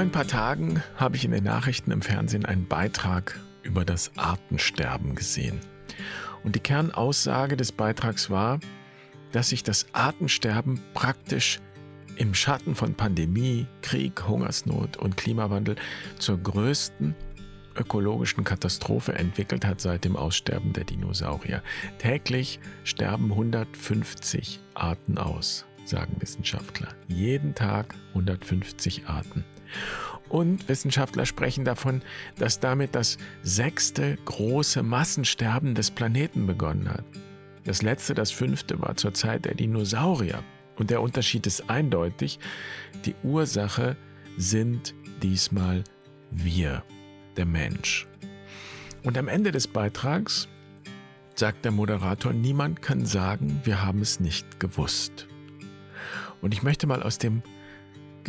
Vor ein paar Tagen habe ich in den Nachrichten im Fernsehen einen Beitrag über das Artensterben gesehen. Und die Kernaussage des Beitrags war, dass sich das Artensterben praktisch im Schatten von Pandemie, Krieg, Hungersnot und Klimawandel zur größten ökologischen Katastrophe entwickelt hat seit dem Aussterben der Dinosaurier. Täglich sterben 150 Arten aus, sagen Wissenschaftler. Jeden Tag 150 Arten. Und Wissenschaftler sprechen davon, dass damit das sechste große Massensterben des Planeten begonnen hat. Das letzte, das fünfte, war zur Zeit der Dinosaurier. Und der Unterschied ist eindeutig. Die Ursache sind diesmal wir, der Mensch. Und am Ende des Beitrags sagt der Moderator, niemand kann sagen, wir haben es nicht gewusst. Und ich möchte mal aus dem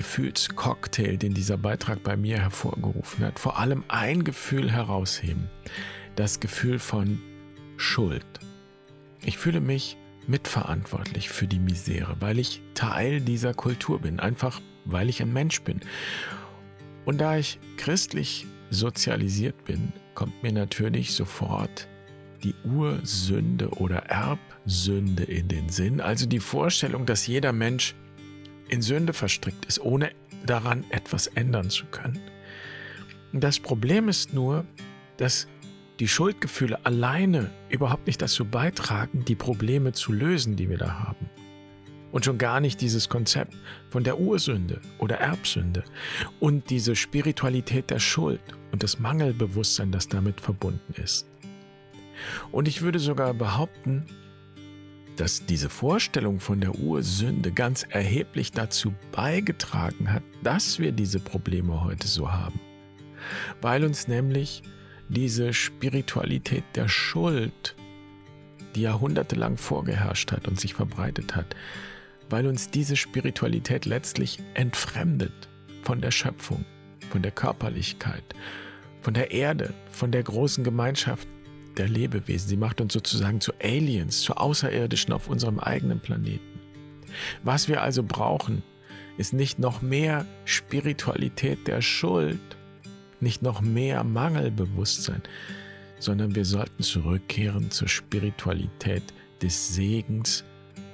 Gefühlscocktail, den dieser Beitrag bei mir hervorgerufen hat, vor allem ein Gefühl herausheben. Das Gefühl von Schuld. Ich fühle mich mitverantwortlich für die Misere, weil ich Teil dieser Kultur bin, einfach weil ich ein Mensch bin. Und da ich christlich sozialisiert bin, kommt mir natürlich sofort die Ursünde oder Erbsünde in den Sinn, also die Vorstellung, dass jeder Mensch in Sünde verstrickt ist, ohne daran etwas ändern zu können. Das Problem ist nur, dass die Schuldgefühle alleine überhaupt nicht dazu beitragen, die Probleme zu lösen, die wir da haben. Und schon gar nicht dieses Konzept von der Ursünde oder Erbsünde und diese Spiritualität der Schuld und das Mangelbewusstsein, das damit verbunden ist. Und ich würde sogar behaupten, dass diese Vorstellung von der Ursünde ganz erheblich dazu beigetragen hat, dass wir diese Probleme heute so haben. Weil uns nämlich diese Spiritualität der Schuld, die jahrhundertelang vorgeherrscht hat und sich verbreitet hat, weil uns diese Spiritualität letztlich entfremdet von der Schöpfung, von der Körperlichkeit, von der Erde, von der großen Gemeinschaft der Lebewesen. Sie macht uns sozusagen zu Aliens, zu Außerirdischen auf unserem eigenen Planeten. Was wir also brauchen, ist nicht noch mehr Spiritualität der Schuld, nicht noch mehr Mangelbewusstsein, sondern wir sollten zurückkehren zur Spiritualität des Segens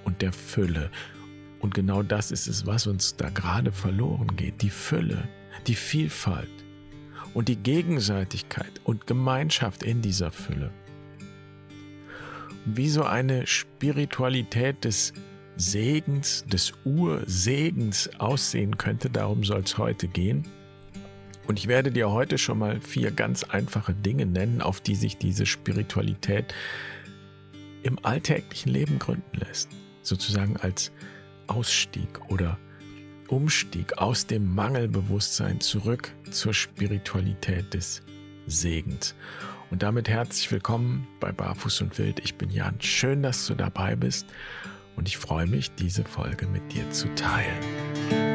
und der Fülle. Und genau das ist es, was uns da gerade verloren geht. Die Fülle, die Vielfalt, und die Gegenseitigkeit und Gemeinschaft in dieser Fülle. Wie so eine Spiritualität des Segens, des Ursegens aussehen könnte, darum soll es heute gehen. Und ich werde dir heute schon mal vier ganz einfache Dinge nennen, auf die sich diese Spiritualität im alltäglichen Leben gründen lässt. Sozusagen als Ausstieg oder Umstieg aus dem Mangelbewusstsein zurück zur Spiritualität des Segens. Und damit herzlich willkommen bei Barfuß und Wild. Ich bin Jan. Schön, dass du dabei bist und ich freue mich, diese Folge mit dir zu teilen.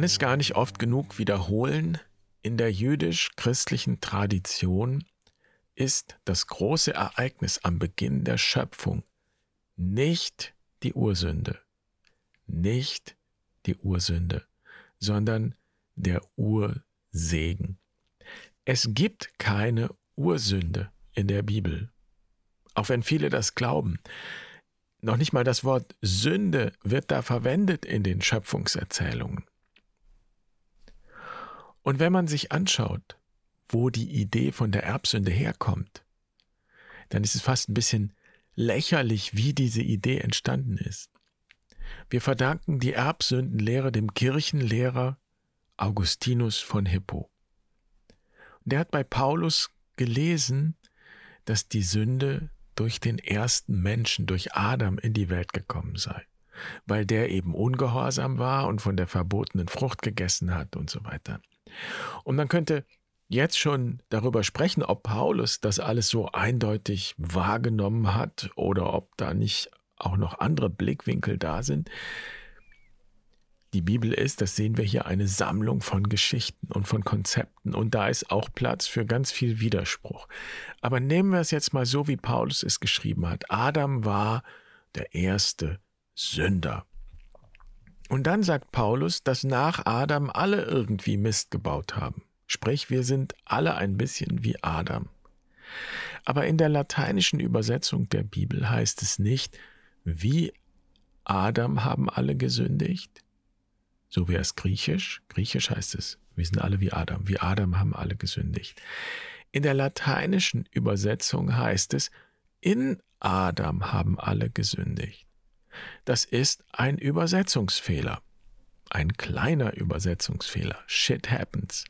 Kann es gar nicht oft genug wiederholen. In der jüdisch-christlichen Tradition ist das große Ereignis am Beginn der Schöpfung nicht die Ursünde, nicht die Ursünde, sondern der Ursegen. Es gibt keine Ursünde in der Bibel, auch wenn viele das glauben. Noch nicht mal das Wort Sünde wird da verwendet in den Schöpfungserzählungen. Und wenn man sich anschaut, wo die Idee von der Erbsünde herkommt, dann ist es fast ein bisschen lächerlich, wie diese Idee entstanden ist. Wir verdanken die Erbsündenlehre dem Kirchenlehrer Augustinus von Hippo. Der hat bei Paulus gelesen, dass die Sünde durch den ersten Menschen, durch Adam in die Welt gekommen sei, weil der eben ungehorsam war und von der verbotenen Frucht gegessen hat und so weiter. Und man könnte jetzt schon darüber sprechen, ob Paulus das alles so eindeutig wahrgenommen hat oder ob da nicht auch noch andere Blickwinkel da sind. Die Bibel ist, das sehen wir hier, eine Sammlung von Geschichten und von Konzepten und da ist auch Platz für ganz viel Widerspruch. Aber nehmen wir es jetzt mal so, wie Paulus es geschrieben hat. Adam war der erste Sünder. Und dann sagt Paulus, dass nach Adam alle irgendwie Mist gebaut haben. Sprich, wir sind alle ein bisschen wie Adam. Aber in der lateinischen Übersetzung der Bibel heißt es nicht, wie Adam haben alle gesündigt, so wäre es griechisch. Griechisch heißt es, wir sind alle wie Adam. Wie Adam haben alle gesündigt. In der lateinischen Übersetzung heißt es, in Adam haben alle gesündigt. Das ist ein Übersetzungsfehler. Ein kleiner Übersetzungsfehler. Shit happens.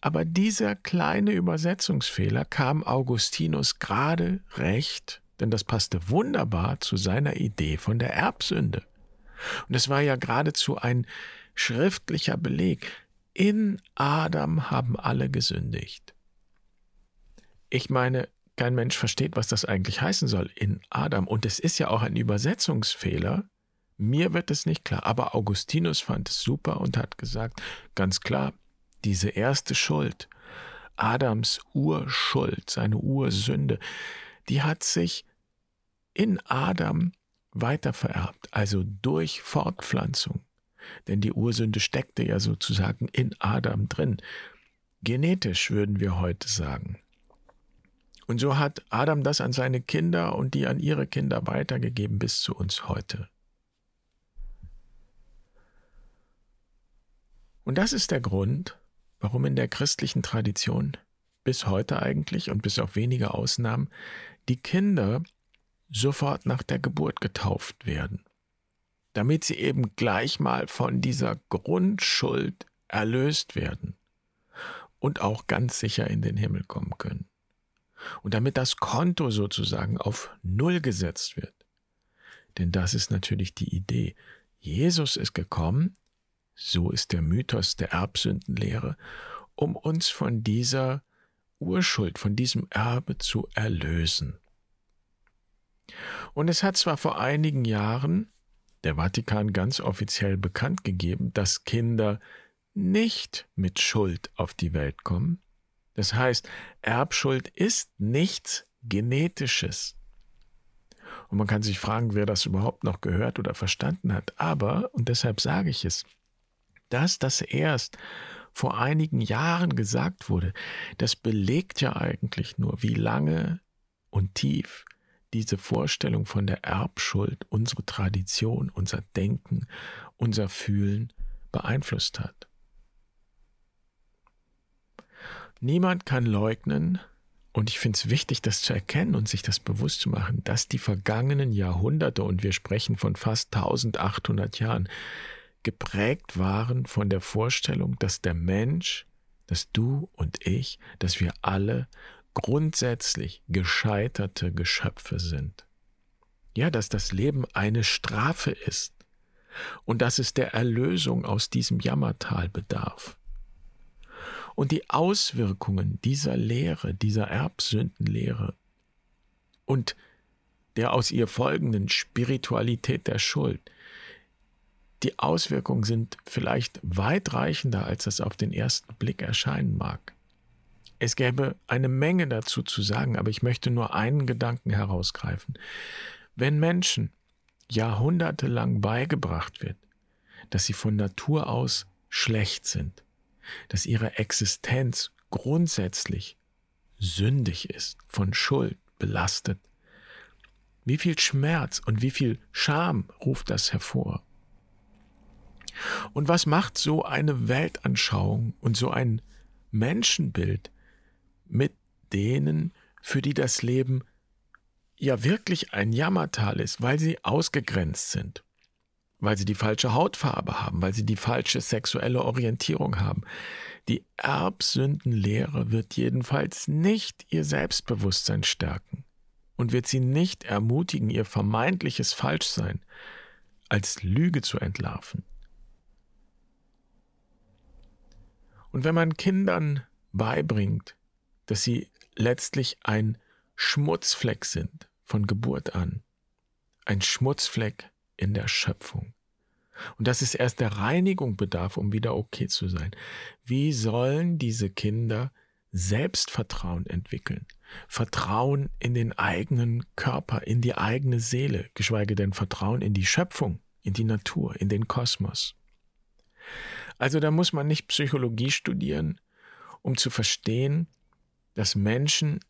Aber dieser kleine Übersetzungsfehler kam Augustinus gerade recht, denn das passte wunderbar zu seiner Idee von der Erbsünde. Und es war ja geradezu ein schriftlicher Beleg. In Adam haben alle gesündigt. Ich meine, kein Mensch versteht, was das eigentlich heißen soll in Adam. Und es ist ja auch ein Übersetzungsfehler. Mir wird es nicht klar. Aber Augustinus fand es super und hat gesagt, ganz klar, diese erste Schuld, Adams Urschuld, seine Ursünde, die hat sich in Adam weitervererbt, also durch Fortpflanzung denn die Ursünde steckte ja sozusagen in Adam drin. Genetisch würden wir heute sagen. Und so hat Adam das an seine Kinder und die an ihre Kinder weitergegeben bis zu uns heute. Und das ist der Grund, warum in der christlichen Tradition bis heute eigentlich und bis auf wenige Ausnahmen die Kinder sofort nach der Geburt getauft werden damit sie eben gleich mal von dieser Grundschuld erlöst werden und auch ganz sicher in den Himmel kommen können. Und damit das Konto sozusagen auf Null gesetzt wird. Denn das ist natürlich die Idee. Jesus ist gekommen, so ist der Mythos der Erbsündenlehre, um uns von dieser Urschuld, von diesem Erbe zu erlösen. Und es hat zwar vor einigen Jahren der Vatikan ganz offiziell bekannt gegeben, dass Kinder nicht mit Schuld auf die Welt kommen. Das heißt, Erbschuld ist nichts Genetisches. Und man kann sich fragen, wer das überhaupt noch gehört oder verstanden hat. Aber, und deshalb sage ich es, dass das erst vor einigen Jahren gesagt wurde, das belegt ja eigentlich nur, wie lange und tief diese Vorstellung von der Erbschuld unsere Tradition, unser Denken, unser Fühlen beeinflusst hat. Niemand kann leugnen, und ich finde es wichtig, das zu erkennen und sich das bewusst zu machen, dass die vergangenen Jahrhunderte, und wir sprechen von fast 1800 Jahren, geprägt waren von der Vorstellung, dass der Mensch, dass du und ich, dass wir alle grundsätzlich gescheiterte Geschöpfe sind. Ja, dass das Leben eine Strafe ist und dass es der Erlösung aus diesem Jammertal bedarf. Und die Auswirkungen dieser Lehre, dieser Erbsündenlehre und der aus ihr folgenden Spiritualität der Schuld, die Auswirkungen sind vielleicht weitreichender, als es auf den ersten Blick erscheinen mag. Es gäbe eine Menge dazu zu sagen, aber ich möchte nur einen Gedanken herausgreifen. Wenn Menschen jahrhundertelang beigebracht wird, dass sie von Natur aus schlecht sind, dass ihre Existenz grundsätzlich sündig ist, von Schuld belastet, wie viel Schmerz und wie viel Scham ruft das hervor? Und was macht so eine Weltanschauung und so ein Menschenbild mit denen, für die das Leben ja wirklich ein Jammertal ist, weil sie ausgegrenzt sind, weil sie die falsche Hautfarbe haben, weil sie die falsche sexuelle Orientierung haben. Die Erbsündenlehre wird jedenfalls nicht ihr Selbstbewusstsein stärken und wird sie nicht ermutigen, ihr vermeintliches Falschsein als Lüge zu entlarven. Und wenn man Kindern beibringt, dass sie letztlich ein Schmutzfleck sind von Geburt an. Ein Schmutzfleck in der Schöpfung. Und dass es erst der Reinigung bedarf, um wieder okay zu sein. Wie sollen diese Kinder Selbstvertrauen entwickeln? Vertrauen in den eigenen Körper, in die eigene Seele, geschweige denn Vertrauen in die Schöpfung, in die Natur, in den Kosmos. Also da muss man nicht Psychologie studieren, um zu verstehen, dass Menschen,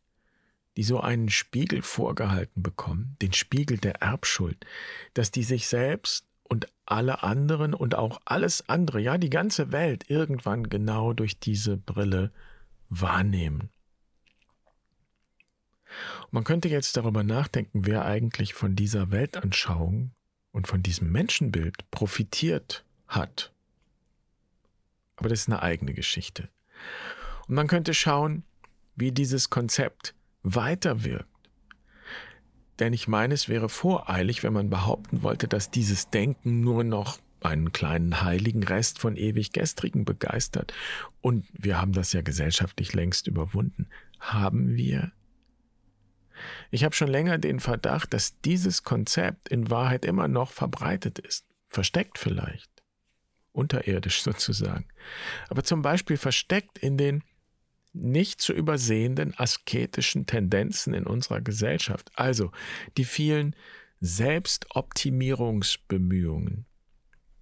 die so einen Spiegel vorgehalten bekommen, den Spiegel der Erbschuld, dass die sich selbst und alle anderen und auch alles andere, ja die ganze Welt irgendwann genau durch diese Brille wahrnehmen. Man könnte jetzt darüber nachdenken, wer eigentlich von dieser Weltanschauung und von diesem Menschenbild profitiert hat. Aber das ist eine eigene Geschichte. Und man könnte schauen, wie dieses Konzept weiterwirkt. Denn ich meine, es wäre voreilig, wenn man behaupten wollte, dass dieses Denken nur noch einen kleinen heiligen Rest von ewig Gestrigen begeistert. Und wir haben das ja gesellschaftlich längst überwunden. Haben wir? Ich habe schon länger den Verdacht, dass dieses Konzept in Wahrheit immer noch verbreitet ist. Versteckt vielleicht. Unterirdisch sozusagen. Aber zum Beispiel versteckt in den nicht zu übersehenden asketischen Tendenzen in unserer Gesellschaft, also die vielen Selbstoptimierungsbemühungen,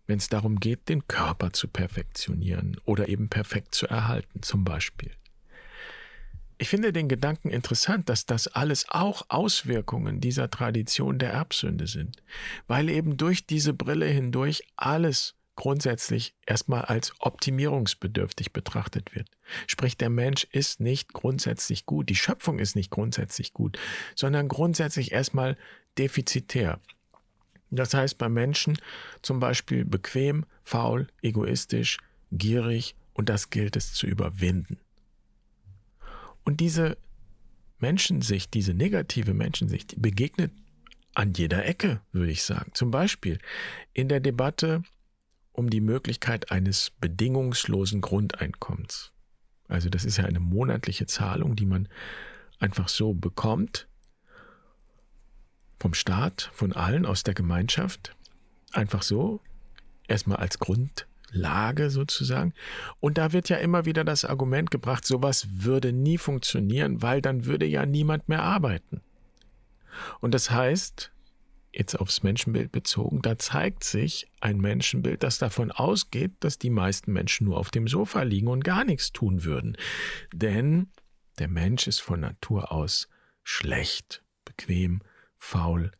wenn es darum geht, den Körper zu perfektionieren oder eben perfekt zu erhalten, zum Beispiel. Ich finde den Gedanken interessant, dass das alles auch Auswirkungen dieser Tradition der Erbsünde sind, weil eben durch diese Brille hindurch alles grundsätzlich erstmal als optimierungsbedürftig betrachtet wird. Sprich, der Mensch ist nicht grundsätzlich gut, die Schöpfung ist nicht grundsätzlich gut, sondern grundsätzlich erstmal defizitär. Das heißt bei Menschen zum Beispiel bequem, faul, egoistisch, gierig und das gilt es zu überwinden. Und diese Menschensicht, diese negative Menschensicht, begegnet an jeder Ecke, würde ich sagen. Zum Beispiel in der Debatte um die Möglichkeit eines bedingungslosen Grundeinkommens. Also das ist ja eine monatliche Zahlung, die man einfach so bekommt vom Staat, von allen aus der Gemeinschaft, einfach so, erstmal als Grundlage sozusagen. Und da wird ja immer wieder das Argument gebracht, sowas würde nie funktionieren, weil dann würde ja niemand mehr arbeiten. Und das heißt, jetzt aufs Menschenbild bezogen, da zeigt sich ein Menschenbild, das davon ausgeht, dass die meisten Menschen nur auf dem Sofa liegen und gar nichts tun würden. Denn der Mensch ist von Natur aus schlecht, bequem, faul,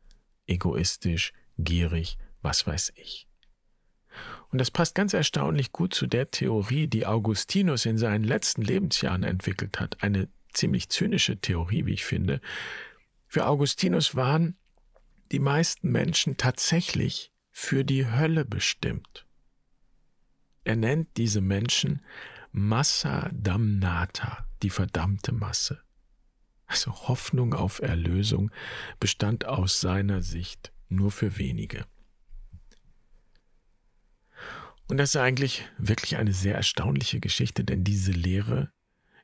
egoistisch, gierig, was weiß ich. Und das passt ganz erstaunlich gut zu der Theorie, die Augustinus in seinen letzten Lebensjahren entwickelt hat. Eine ziemlich zynische Theorie, wie ich finde. Für Augustinus waren die meisten Menschen tatsächlich für die Hölle bestimmt. Er nennt diese Menschen Massa damnata, die verdammte Masse. Also Hoffnung auf Erlösung bestand aus seiner Sicht nur für wenige. Und das ist eigentlich wirklich eine sehr erstaunliche Geschichte, denn diese Lehre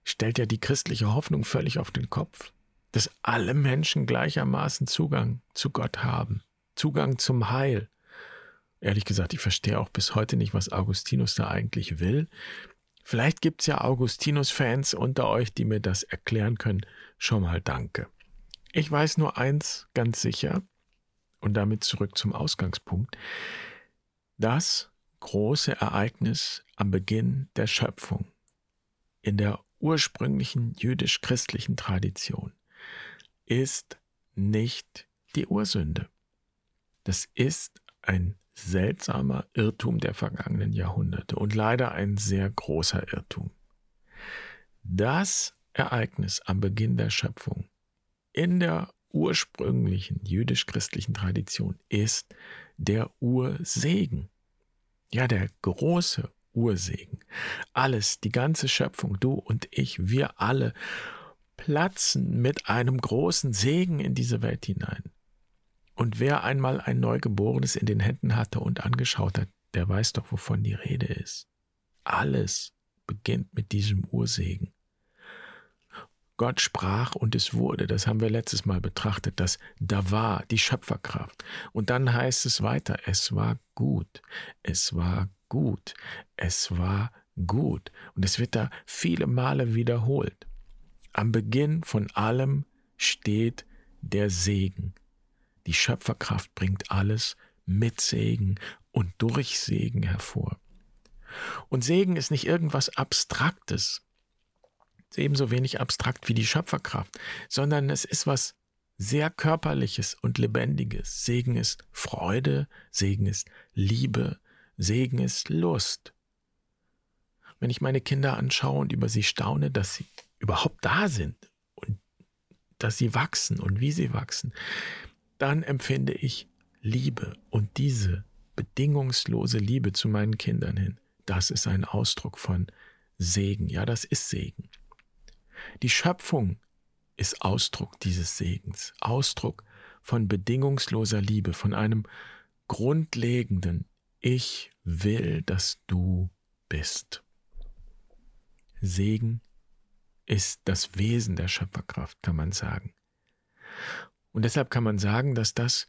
stellt ja die christliche Hoffnung völlig auf den Kopf dass alle Menschen gleichermaßen Zugang zu Gott haben, Zugang zum Heil. Ehrlich gesagt, ich verstehe auch bis heute nicht, was Augustinus da eigentlich will. Vielleicht gibt es ja Augustinus-Fans unter euch, die mir das erklären können. Schon mal danke. Ich weiß nur eins ganz sicher, und damit zurück zum Ausgangspunkt, das große Ereignis am Beginn der Schöpfung in der ursprünglichen jüdisch-christlichen Tradition ist nicht die Ursünde. Das ist ein seltsamer Irrtum der vergangenen Jahrhunderte und leider ein sehr großer Irrtum. Das Ereignis am Beginn der Schöpfung in der ursprünglichen jüdisch-christlichen Tradition ist der Ursegen. Ja, der große Ursegen. Alles, die ganze Schöpfung, du und ich, wir alle platzen mit einem großen Segen in diese Welt hinein. Und wer einmal ein Neugeborenes in den Händen hatte und angeschaut hat, der weiß doch, wovon die Rede ist. Alles beginnt mit diesem Ursegen. Gott sprach und es wurde. Das haben wir letztes Mal betrachtet. Das da war die Schöpferkraft. Und dann heißt es weiter, es war gut. Es war gut. Es war gut. Und es wird da viele Male wiederholt. Am Beginn von allem steht der Segen. Die Schöpferkraft bringt alles mit Segen und durch Segen hervor. Und Segen ist nicht irgendwas Abstraktes, ist ebenso wenig abstrakt wie die Schöpferkraft, sondern es ist was sehr körperliches und lebendiges. Segen ist Freude, Segen ist Liebe, Segen ist Lust. Wenn ich meine Kinder anschaue und über sie staune, dass sie überhaupt da sind und dass sie wachsen und wie sie wachsen, dann empfinde ich Liebe und diese bedingungslose Liebe zu meinen Kindern hin. Das ist ein Ausdruck von Segen. Ja, das ist Segen. Die Schöpfung ist Ausdruck dieses Segens, Ausdruck von bedingungsloser Liebe, von einem grundlegenden Ich will, dass du bist. Segen ist das Wesen der Schöpferkraft, kann man sagen. Und deshalb kann man sagen, dass das,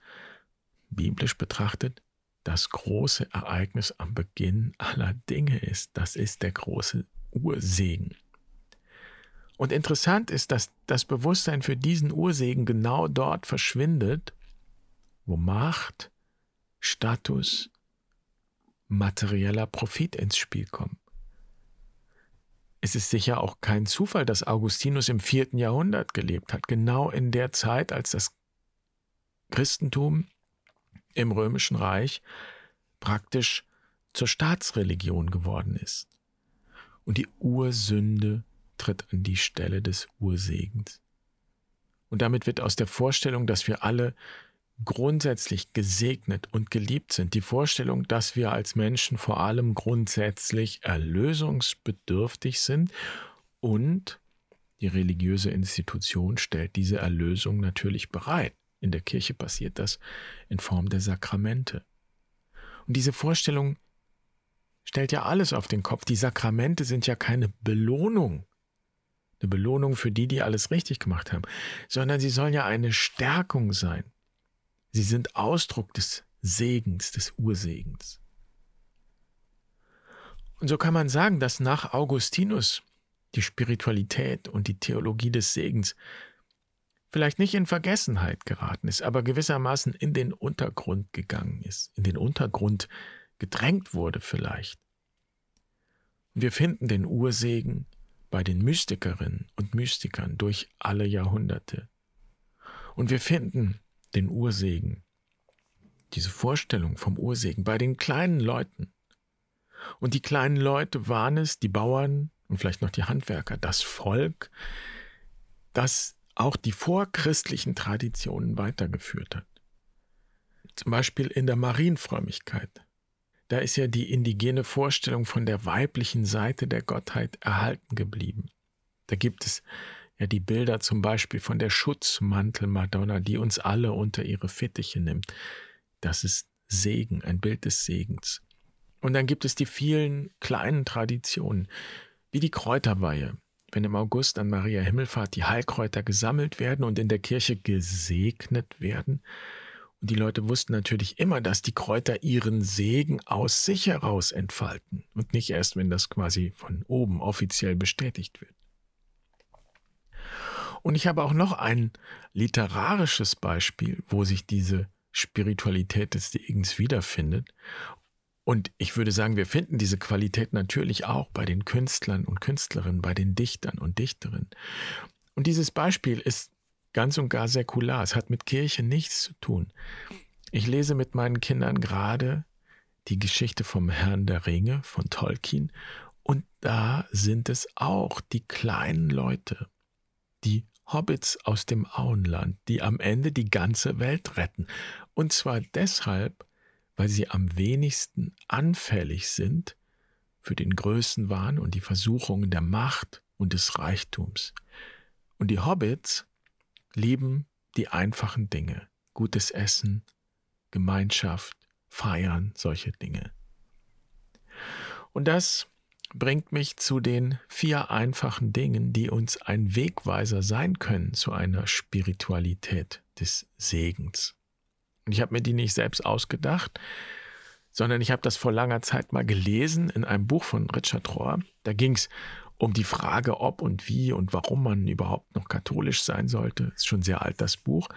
biblisch betrachtet, das große Ereignis am Beginn aller Dinge ist. Das ist der große Ursegen. Und interessant ist, dass das Bewusstsein für diesen Ursegen genau dort verschwindet, wo Macht, Status, materieller Profit ins Spiel kommen. Es ist sicher auch kein Zufall, dass Augustinus im vierten Jahrhundert gelebt hat, genau in der Zeit, als das Christentum im römischen Reich praktisch zur Staatsreligion geworden ist. Und die Ursünde tritt an die Stelle des Ursegens. Und damit wird aus der Vorstellung, dass wir alle grundsätzlich gesegnet und geliebt sind, die Vorstellung, dass wir als Menschen vor allem grundsätzlich erlösungsbedürftig sind und die religiöse Institution stellt diese Erlösung natürlich bereit. In der Kirche passiert das in Form der Sakramente. Und diese Vorstellung stellt ja alles auf den Kopf. Die Sakramente sind ja keine Belohnung, eine Belohnung für die, die alles richtig gemacht haben, sondern sie sollen ja eine Stärkung sein. Sie sind Ausdruck des Segens, des Ursegens. Und so kann man sagen, dass nach Augustinus die Spiritualität und die Theologie des Segens vielleicht nicht in Vergessenheit geraten ist, aber gewissermaßen in den Untergrund gegangen ist, in den Untergrund gedrängt wurde vielleicht. Wir finden den Ursegen bei den Mystikerinnen und Mystikern durch alle Jahrhunderte. Und wir finden den Ursegen, diese Vorstellung vom Ursegen bei den kleinen Leuten. Und die kleinen Leute waren es, die Bauern und vielleicht noch die Handwerker, das Volk, das auch die vorchristlichen Traditionen weitergeführt hat. Zum Beispiel in der Marienfrömmigkeit da ist ja die indigene Vorstellung von der weiblichen Seite der Gottheit erhalten geblieben. Da gibt es ja die Bilder zum Beispiel von der Schutzmantel-Madonna, die uns alle unter ihre Fittiche nimmt. Das ist Segen, ein Bild des Segens. Und dann gibt es die vielen kleinen Traditionen, wie die Kräuterweihe, wenn im August an Maria Himmelfahrt die Heilkräuter gesammelt werden und in der Kirche gesegnet werden und die Leute wussten natürlich immer, dass die Kräuter ihren Segen aus sich heraus entfalten und nicht erst, wenn das quasi von oben offiziell bestätigt wird. Und ich habe auch noch ein literarisches Beispiel, wo sich diese Spiritualität des Segens wiederfindet. Und ich würde sagen, wir finden diese Qualität natürlich auch bei den Künstlern und Künstlerinnen, bei den Dichtern und Dichterinnen. Und dieses Beispiel ist ganz und gar säkular. Es hat mit Kirche nichts zu tun. Ich lese mit meinen Kindern gerade die Geschichte vom Herrn der Ringe von Tolkien und da sind es auch die kleinen Leute, die Hobbits aus dem Auenland, die am Ende die ganze Welt retten. Und zwar deshalb, weil sie am wenigsten anfällig sind für den Größenwahn und die Versuchungen der Macht und des Reichtums. Und die Hobbits lieben die einfachen Dinge, gutes Essen, Gemeinschaft, Feiern, solche Dinge. Und das bringt mich zu den vier einfachen Dingen, die uns ein Wegweiser sein können zu einer Spiritualität des Segens. Und ich habe mir die nicht selbst ausgedacht, sondern ich habe das vor langer Zeit mal gelesen in einem Buch von Richard Rohr. Da ging es um die Frage, ob und wie und warum man überhaupt noch katholisch sein sollte. Ist schon sehr alt, das Buch.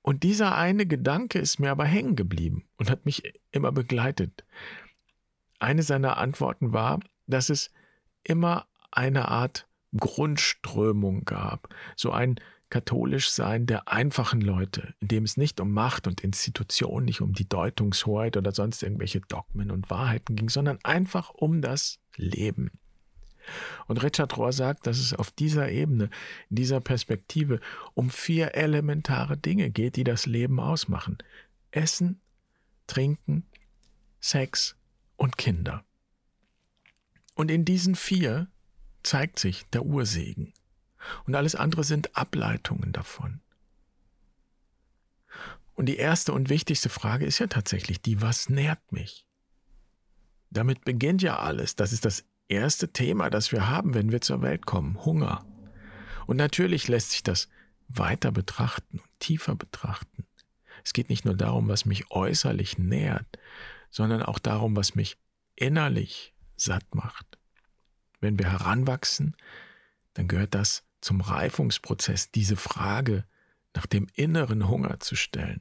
Und dieser eine Gedanke ist mir aber hängen geblieben und hat mich immer begleitet. Eine seiner Antworten war, dass es immer eine Art Grundströmung gab, so ein katholisch Sein der einfachen Leute, in dem es nicht um Macht und Institution, nicht um die Deutungshoheit oder sonst irgendwelche Dogmen und Wahrheiten ging, sondern einfach um das Leben. Und Richard Rohr sagt, dass es auf dieser Ebene, in dieser Perspektive um vier elementare Dinge geht, die das Leben ausmachen. Essen, Trinken, Sex und Kinder. Und in diesen vier zeigt sich der Ursegen. Und alles andere sind Ableitungen davon. Und die erste und wichtigste Frage ist ja tatsächlich die, was nährt mich? Damit beginnt ja alles. Das ist das erste Thema, das wir haben, wenn wir zur Welt kommen. Hunger. Und natürlich lässt sich das weiter betrachten und tiefer betrachten. Es geht nicht nur darum, was mich äußerlich nährt, sondern auch darum, was mich innerlich satt macht. Wenn wir heranwachsen, dann gehört das zum Reifungsprozess, diese Frage nach dem inneren Hunger zu stellen.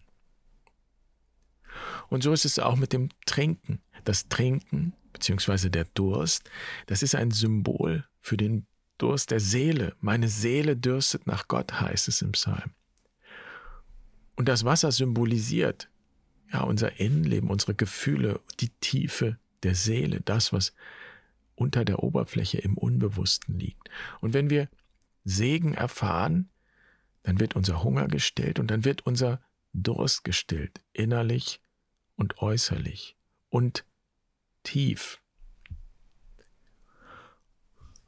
Und so ist es auch mit dem Trinken. Das Trinken bzw. der Durst, das ist ein Symbol für den Durst der Seele. Meine Seele dürstet nach Gott, heißt es im Psalm. Und das Wasser symbolisiert ja unser Innenleben, unsere Gefühle, die Tiefe der Seele, das, was unter der Oberfläche im Unbewussten liegt. Und wenn wir Segen erfahren, dann wird unser Hunger gestillt und dann wird unser Durst gestillt, innerlich und äußerlich und tief.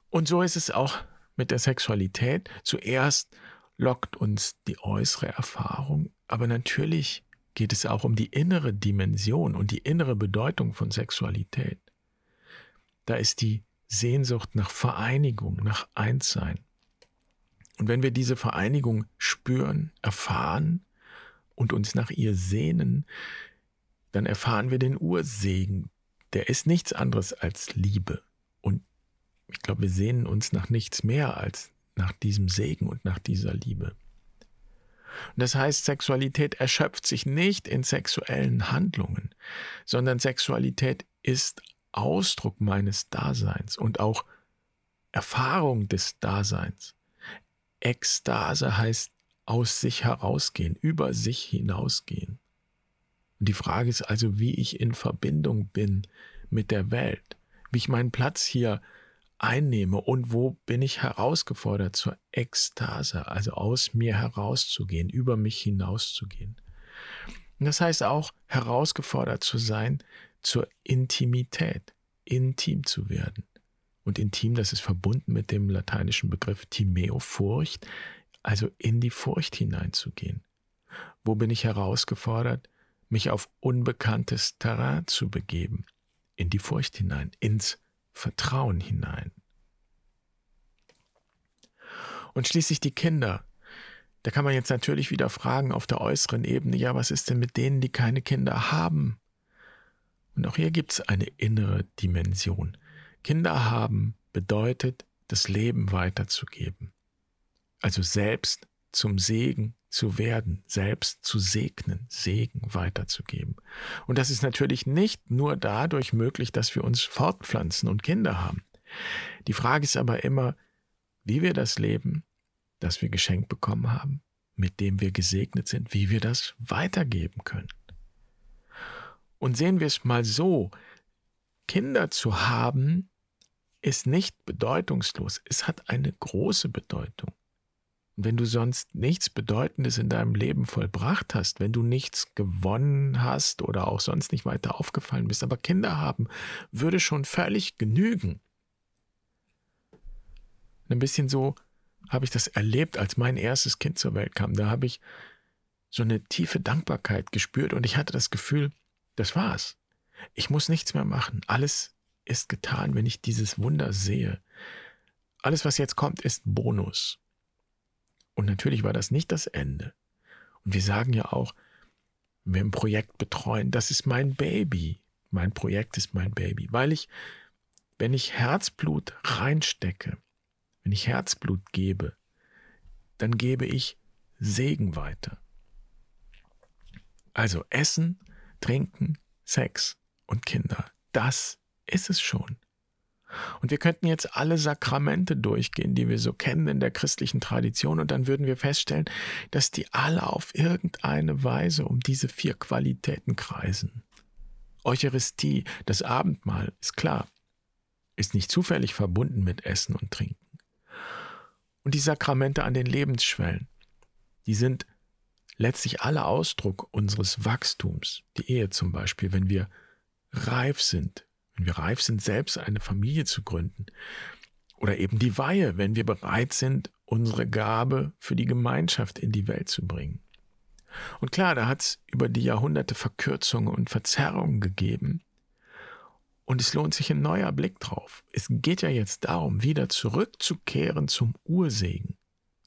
Und so ist es auch mit der Sexualität. Zuerst lockt uns die äußere Erfahrung, aber natürlich geht es auch um die innere Dimension und die innere Bedeutung von Sexualität. Da ist die Sehnsucht nach Vereinigung, nach Einssein. Und wenn wir diese Vereinigung spüren, erfahren und uns nach ihr sehnen, dann erfahren wir den Ursegen. Der ist nichts anderes als Liebe. Und ich glaube, wir sehnen uns nach nichts mehr als nach diesem Segen und nach dieser Liebe. Das heißt, Sexualität erschöpft sich nicht in sexuellen Handlungen, sondern Sexualität ist Ausdruck meines Daseins und auch Erfahrung des Daseins. Ekstase heißt aus sich herausgehen, über sich hinausgehen. Und die Frage ist also, wie ich in Verbindung bin mit der Welt, wie ich meinen Platz hier einnehme und wo bin ich herausgefordert zur Ekstase, also aus mir herauszugehen, über mich hinauszugehen. Das heißt auch herausgefordert zu sein zur Intimität, intim zu werden. Und intim, das ist verbunden mit dem lateinischen Begriff Timeo, Furcht, also in die Furcht hineinzugehen. Wo bin ich herausgefordert, mich auf unbekanntes Terrain zu begeben, in die Furcht hinein, ins Vertrauen hinein. Und schließlich die Kinder. Da kann man jetzt natürlich wieder fragen auf der äußeren Ebene, ja, was ist denn mit denen, die keine Kinder haben? Und auch hier gibt es eine innere Dimension. Kinder haben bedeutet, das Leben weiterzugeben. Also selbst zum Segen zu werden, selbst zu segnen, Segen weiterzugeben. Und das ist natürlich nicht nur dadurch möglich, dass wir uns fortpflanzen und Kinder haben. Die Frage ist aber immer, wie wir das Leben, das wir geschenkt bekommen haben, mit dem wir gesegnet sind, wie wir das weitergeben können. Und sehen wir es mal so, Kinder zu haben, ist nicht bedeutungslos, es hat eine große Bedeutung. Wenn du sonst nichts Bedeutendes in deinem Leben vollbracht hast, wenn du nichts gewonnen hast oder auch sonst nicht weiter aufgefallen bist, aber Kinder haben, würde schon völlig genügen. Ein bisschen so habe ich das erlebt, als mein erstes Kind zur Welt kam. Da habe ich so eine tiefe Dankbarkeit gespürt und ich hatte das Gefühl, das war's. Ich muss nichts mehr machen. Alles ist getan, wenn ich dieses Wunder sehe. Alles, was jetzt kommt, ist Bonus. Und natürlich war das nicht das Ende. Und wir sagen ja auch, wir ein Projekt betreuen, das ist mein Baby. Mein Projekt ist mein Baby, weil ich, wenn ich Herzblut reinstecke, wenn ich Herzblut gebe, dann gebe ich Segen weiter. Also Essen, Trinken, Sex und Kinder, das ist es schon. Und wir könnten jetzt alle Sakramente durchgehen, die wir so kennen in der christlichen Tradition, und dann würden wir feststellen, dass die alle auf irgendeine Weise um diese vier Qualitäten kreisen. Eucharistie, das Abendmahl, ist klar, ist nicht zufällig verbunden mit Essen und Trinken. Und die Sakramente an den Lebensschwellen, die sind letztlich alle Ausdruck unseres Wachstums. Die Ehe zum Beispiel, wenn wir reif sind wenn wir reif sind, selbst eine Familie zu gründen. Oder eben die Weihe, wenn wir bereit sind, unsere Gabe für die Gemeinschaft in die Welt zu bringen. Und klar, da hat es über die Jahrhunderte Verkürzungen und Verzerrungen gegeben. Und es lohnt sich ein neuer Blick drauf. Es geht ja jetzt darum, wieder zurückzukehren zum Ursegen,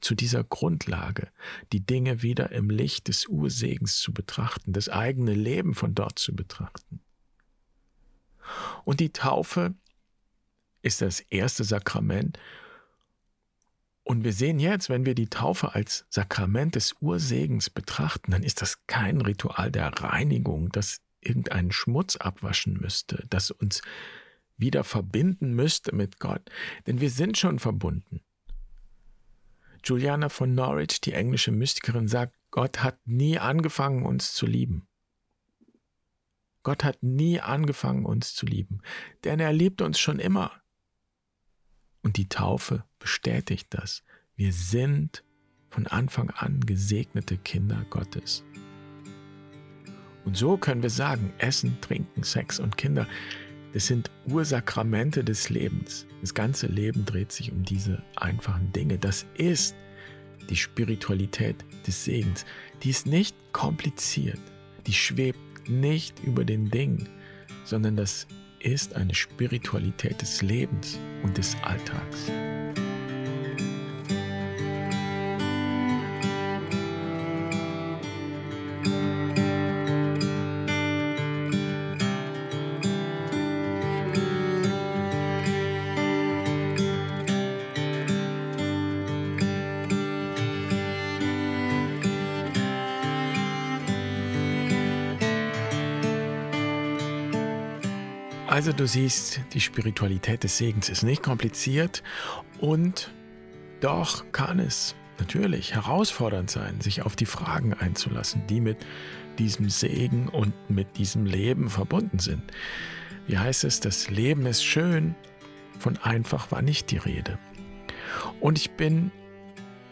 zu dieser Grundlage, die Dinge wieder im Licht des Ursegens zu betrachten, das eigene Leben von dort zu betrachten. Und die Taufe ist das erste Sakrament. Und wir sehen jetzt, wenn wir die Taufe als Sakrament des Ursegens betrachten, dann ist das kein Ritual der Reinigung, das irgendeinen Schmutz abwaschen müsste, das uns wieder verbinden müsste mit Gott, denn wir sind schon verbunden. Juliana von Norwich, die englische Mystikerin, sagt, Gott hat nie angefangen, uns zu lieben. Gott hat nie angefangen, uns zu lieben, denn er liebt uns schon immer. Und die Taufe bestätigt das. Wir sind von Anfang an gesegnete Kinder Gottes. Und so können wir sagen, Essen, Trinken, Sex und Kinder, das sind Ursakramente des Lebens. Das ganze Leben dreht sich um diese einfachen Dinge. Das ist die Spiritualität des Segens. Die ist nicht kompliziert. Die schwebt nicht über den Dingen, sondern das ist eine Spiritualität des Lebens und des Alltags. Also du siehst, die Spiritualität des Segens ist nicht kompliziert und doch kann es natürlich herausfordernd sein, sich auf die Fragen einzulassen, die mit diesem Segen und mit diesem Leben verbunden sind. Wie heißt es, das Leben ist schön, von einfach war nicht die Rede. Und ich bin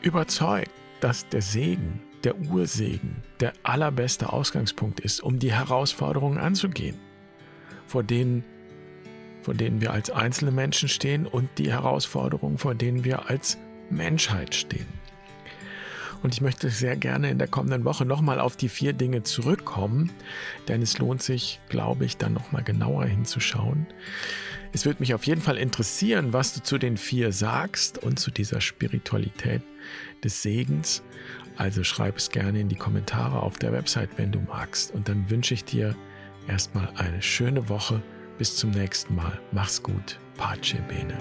überzeugt, dass der Segen, der Ursegen, der allerbeste Ausgangspunkt ist, um die Herausforderungen anzugehen vor denen, vor denen wir als einzelne Menschen stehen und die Herausforderungen, vor denen wir als Menschheit stehen. Und ich möchte sehr gerne in der kommenden Woche nochmal auf die vier Dinge zurückkommen, denn es lohnt sich, glaube ich, dann nochmal genauer hinzuschauen. Es würde mich auf jeden Fall interessieren, was du zu den vier sagst und zu dieser Spiritualität des Segens. Also schreib es gerne in die Kommentare auf der Website, wenn du magst. Und dann wünsche ich dir erstmal eine schöne Woche. Bis zum nächsten Mal. Mach's gut. Pace bene.